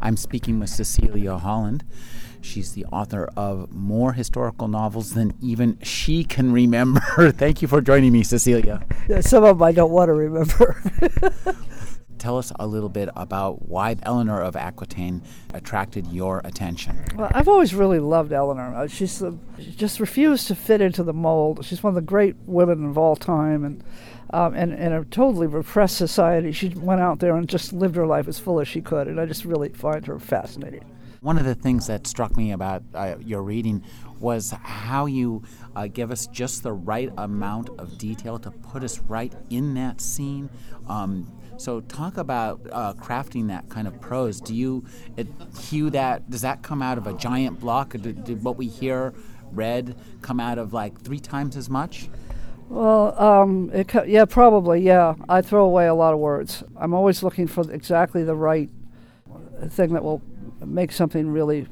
I'm speaking with Cecilia Holland. She's the author of more historical novels than even she can remember. Thank you for joining me, Cecilia. Yeah, some of them I don't want to remember. Tell us a little bit about why Eleanor of Aquitaine attracted your attention. Well, I've always really loved Eleanor. Uh, she's uh, she just refused to fit into the mold. She's one of the great women of all time, and um, and in a totally repressed society, she went out there and just lived her life as full as she could. And I just really find her fascinating. One of the things that struck me about uh, your reading was how you uh, give us just the right amount of detail to put us right in that scene. Um, so talk about uh, crafting that kind of prose. Do you hew that? Does that come out of a giant block? Or did, did what we hear read come out of like three times as much? Well, um, yeah, probably, yeah. I throw away a lot of words. I'm always looking for exactly the right thing that will make something really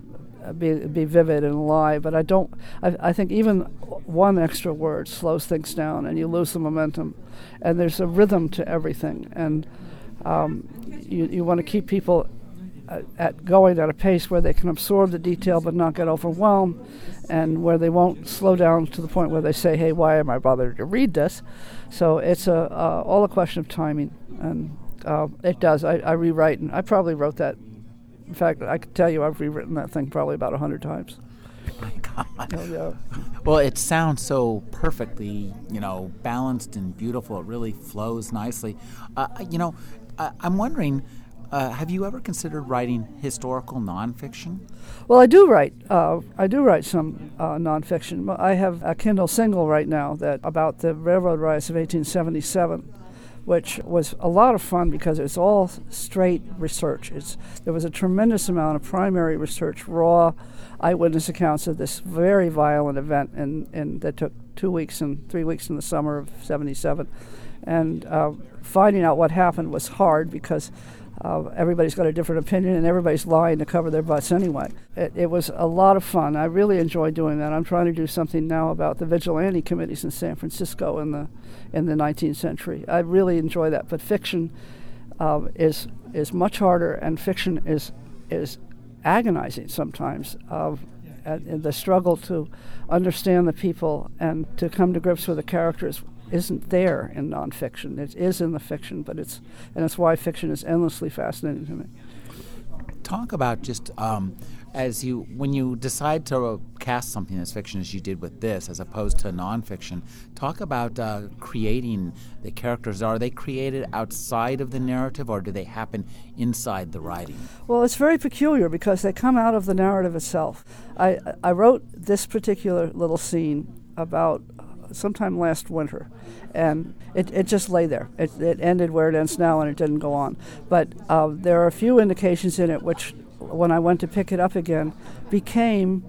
uh, be, be vivid and alive. But I don't. I, I think even one extra word slows things down, and you lose the momentum. And there's a rhythm to everything, and um, you you want to keep people at, at going at a pace where they can absorb the detail but not get overwhelmed, and where they won't slow down to the point where they say, "Hey, why am I bothered to read this?" So it's a uh, all a question of timing, and uh, it does. I, I rewrite, and I probably wrote that in fact, I can tell you I've rewritten that thing probably about a hundred times. My God. Oh, yeah. Well, it sounds so perfectly, you know, balanced and beautiful. It really flows nicely. Uh, you know, I, am wondering. Uh, have you ever considered writing historical nonfiction? Well, I do write. Uh, I do write some uh, nonfiction. I have a Kindle single right now that about the railroad riots of 1877 which was a lot of fun because it's all straight research. It's, there was a tremendous amount of primary research, raw eyewitness accounts of this very violent event, and, and that took two weeks and three weeks in the summer of 77. And uh, finding out what happened was hard because uh, everybody's got a different opinion and everybody's lying to cover their butts anyway. It, it, was a lot of fun. I really enjoyed doing that. I'm trying to do something now about the vigilante committees in San Francisco in the in the 19th century. I really enjoy that. But fiction uh, is is much harder, and fiction is is agonizing sometimes. Of uh, the struggle to understand the people and to come to grips with the characters isn't there in nonfiction. It is in the fiction, but it's and it's why fiction is endlessly fascinating to me. Talk about just um, as you when you decide to cast something as fiction as you did with this as opposed to nonfiction talk about uh, creating the characters are they created outside of the narrative or do they happen inside the writing well it's very peculiar because they come out of the narrative itself i, I wrote this particular little scene about sometime last winter and it, it just lay there. It, it ended where it ends now, and it didn't go on. But uh, there are a few indications in it which when I went to pick it up again, became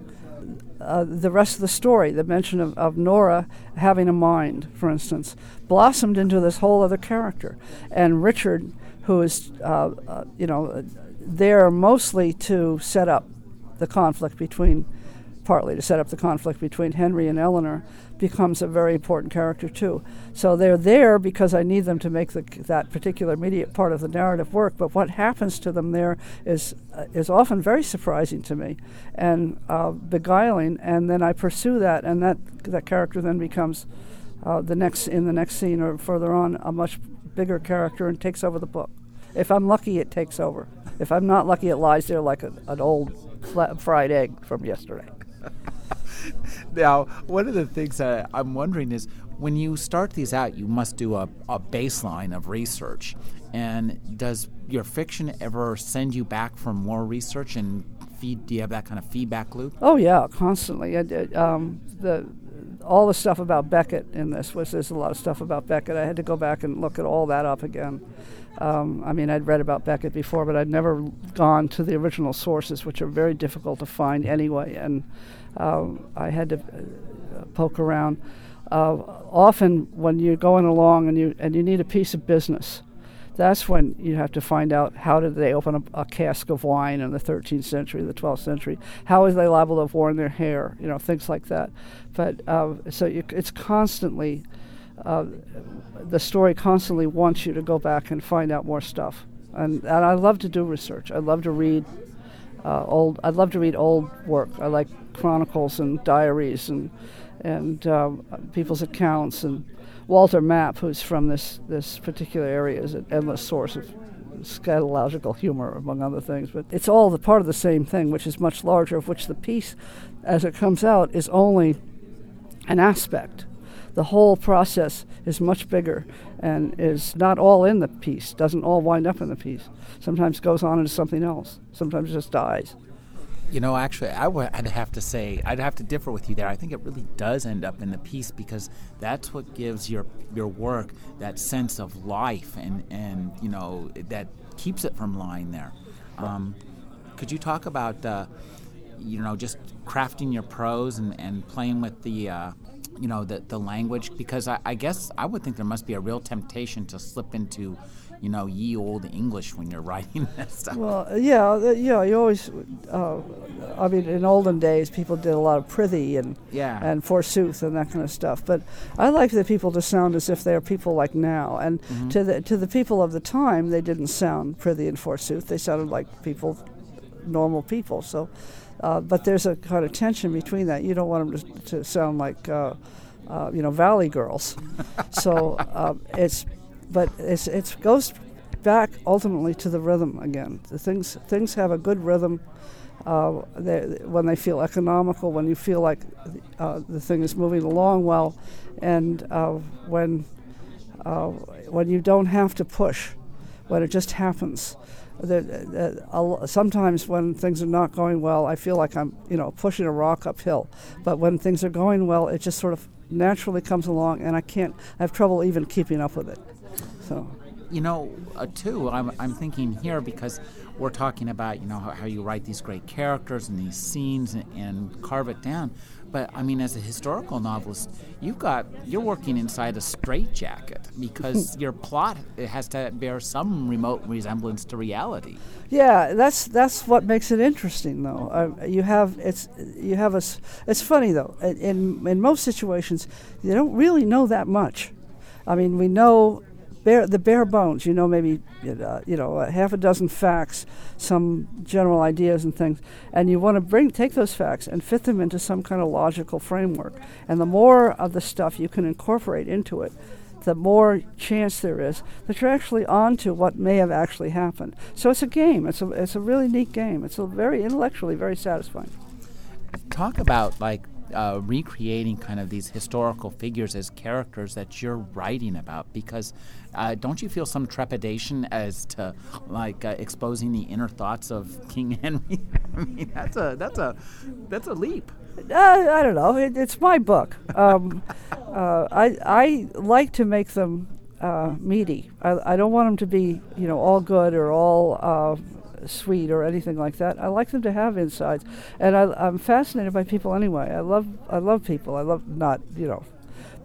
uh, the rest of the story. The mention of, of Nora having a mind, for instance, blossomed into this whole other character. And Richard, who is, uh, uh, you know, there mostly to set up the conflict between, partly to set up the conflict between Henry and Eleanor, becomes a very important character too. So they're there because I need them to make the, that particular immediate part of the narrative work. But what happens to them there is uh, is often very surprising to me and uh, beguiling. And then I pursue that, and that that character then becomes uh, the next in the next scene or further on a much bigger character and takes over the book. If I'm lucky, it takes over. If I'm not lucky, it lies there like a, an old fried egg from yesterday. now, one of the things that I'm wondering is when you start these out, you must do a, a baseline of research. And does your fiction ever send you back for more research and feed? Do you have that kind of feedback loop? Oh yeah, constantly. um, the all the stuff about Becket in this was there's a lot of stuff about Becket. I had to go back and look at all that up again. Um, I mean, I'd read about Becket before, but I'd never gone to the original sources, which are very difficult to find anyway. And um, I had to poke around. Uh, often, when you're going along and you and you need a piece of business, that's when you have to find out how did they open a, a, cask of wine in the 13th century, the 12th century? How is they liable to have worn their hair? You know, things like that. But uh, so you, it's constantly, uh, the story constantly wants you to go back and find out more stuff. And, and I love to do research. I love to read uh, old. I love to read old work. I like chronicles and diaries and and uh, people's accounts and Walter Map, who's from this, this particular area, is an endless source of scatological humor, among other things. But it's all the part of the same thing, which is much larger, of which the piece, as it comes out, is only an aspect. The whole process is much bigger and is not all in the piece, doesn't all wind up in the piece. Sometimes goes on into something else, sometimes just dies. You know, actually, I would I'd have to say I'd have to differ with you there. I think it really does end up in the piece because that's what gives your your work that sense of life and and you know that keeps it from lying there. Um, could you talk about uh, you know just crafting your prose and, and playing with the uh, you know the the language because I, I guess I would think there must be a real temptation to slip into you know, ye old English when you're writing that stuff. Well, yeah, uh, yeah, you always. Uh, I mean, in olden days, people did a lot of prithee and yeah. and forsooth and that kind of stuff. But I like the people to sound as if they're people like now. And mm-hmm. to the to the people of the time, they didn't sound prithee and forsooth. They sounded like people, normal people. So, uh, but there's a kind of tension between that. You don't want them to, to sound like. Uh, uh, you know, valley girls. so uh, it's but it's it goes back ultimately to the rhythm again. The things things have a good rhythm. Uh, they, when they feel economical, when you feel like uh, the thing is moving along well, and uh, when uh, when you don't have to push, when it just happens. Sometimes when things are not going well, I feel like I'm, you know, pushing a rock uphill. But when things are going well, it just sort of naturally comes along, and I can't. I have trouble even keeping up with it. So, you know, uh, too, I'm, I'm thinking here because we're talking about, you know, how, how you write these great characters and these scenes and, and, carve it down. But I mean, as a historical novelist, you've got you're working inside a straitjacket because your plot has to bear some remote resemblance to reality. Yeah, that's that's what makes it interesting, though. Uh, you have it's you have a. It's funny though. In in most situations, you don't really know that much. I mean, we know bare the bare bones. You know, maybe uh, you know a half a dozen facts, some general ideas and things, and you want to bring take those facts and fit them into some kind of logical framework. And the more of the stuff you can incorporate into it, the more chance there is that you're actually onto what may have actually happened. So it's a game. It's a it's a really neat game. It's a very intellectually very satisfying. Talk about like uh, recreating kind of these historical figures as characters that you're writing about because uh, don't you feel some trepidation as to like uh, exposing the inner thoughts of King Henry? I mean, that's a that's a that's a leap. Uh, I don't know. It, it's my book. Um, uh, I I like to make them uh, meaty. I, I don't want them to be you know all good or all sweet or anything like that. I like them to have insides, and I, am fascinated by people anyway. I love I love people. I love not you know.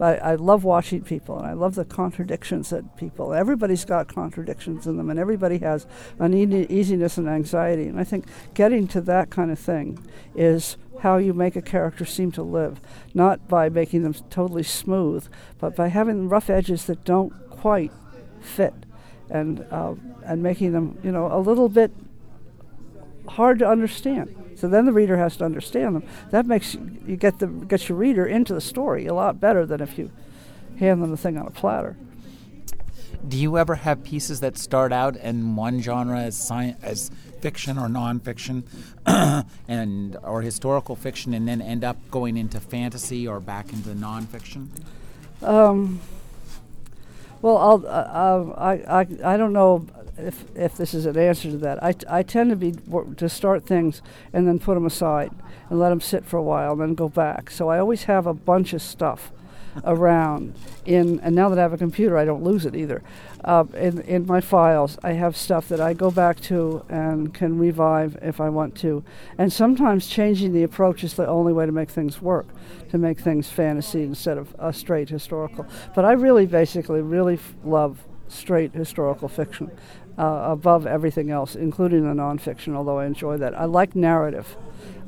I, I love watching people, and I love the contradictions that people. Everybody's got contradictions in them, and everybody has uneasiness and anxiety. And I think getting to that kind of thing is how you make a character seem to live, not by making them totally smooth, but by having rough edges that don't quite fit, and uh, and making them, you know, a little bit hard to understand. So then the reader has to understand them. That makes you, get the gets your reader into the story a lot better than if you hand them the thing on a platter. Do you ever have pieces that start out in one genre as science, as fiction or nonfiction, and or historical fiction, and then end up going into fantasy or back into nonfiction? Um, well, I'll, uh, I, I, I don't know if, if this is an answer to that. I, I tend to be to start things and then put them aside and let them sit for a while and then go back. So I always have a bunch of stuff around in, and now that I have a computer, I don't lose it either. Uh, in, in my files, I have stuff that I go back to and can revive if I want to. And sometimes changing the approach is the only way to make things work, to make things fantasy instead of a straight historical. But I really basically really f- love straight historical fiction uh, above everything else, including the nonfiction, although I enjoy that. I like narrative.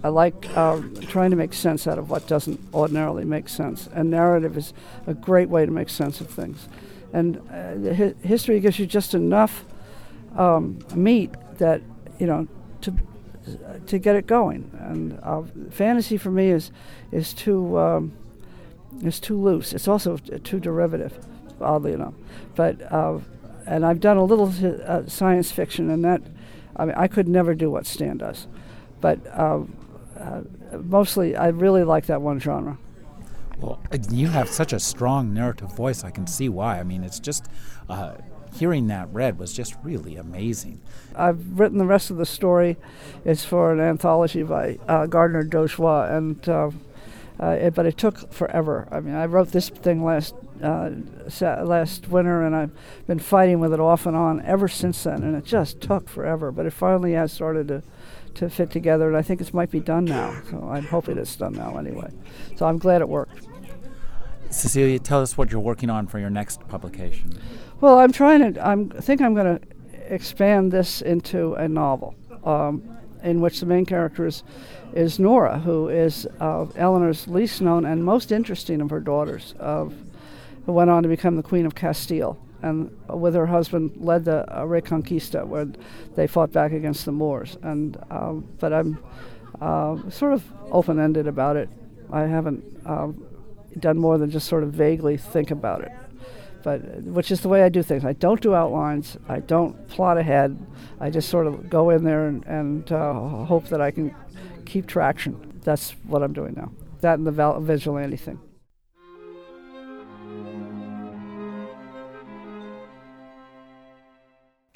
I like uh, trying to make sense out of what doesn't ordinarily make sense. And narrative is a great way to make sense of things. And uh, hi- history gives you just enough um, meat that, you know, to, to get it going. And uh, fantasy for me is, is, too, um, is too loose. It's also too derivative, oddly enough. But, uh, and I've done a little uh, science fiction, and that, I mean, I could never do what Stan does. But uh, uh, mostly, I really like that one genre. Well, uh, you have such a strong narrative voice. I can see why. I mean, it's just uh, hearing that read was just really amazing. I've written the rest of the story. It's for an anthology by uh, Gardner Dozois, and uh, uh, it, but it took forever. I mean, I wrote this thing last uh, last winter, and I've been fighting with it off and on ever since then, and it just took forever. But it finally has started to to fit together, and I think it might be done now. So I'm hoping it's done now anyway. So I'm glad it worked. Cecilia, tell us what you're working on for your next publication. Well, I'm trying to. I'm, I think I'm going to expand this into a novel, um, in which the main character is, is Nora, who is uh, Eleanor's least known and most interesting of her daughters, uh, who went on to become the Queen of Castile, and with her husband led the uh, Reconquista, where they fought back against the Moors. And um, but I'm uh, sort of open-ended about it. I haven't um, done more than just sort of vaguely think about it but which is the way I do things. I don't do outlines. I don't plot ahead. I just sort of go in there and, and uh, hope that I can keep traction. That's what I'm doing now. That and the vigilante thing.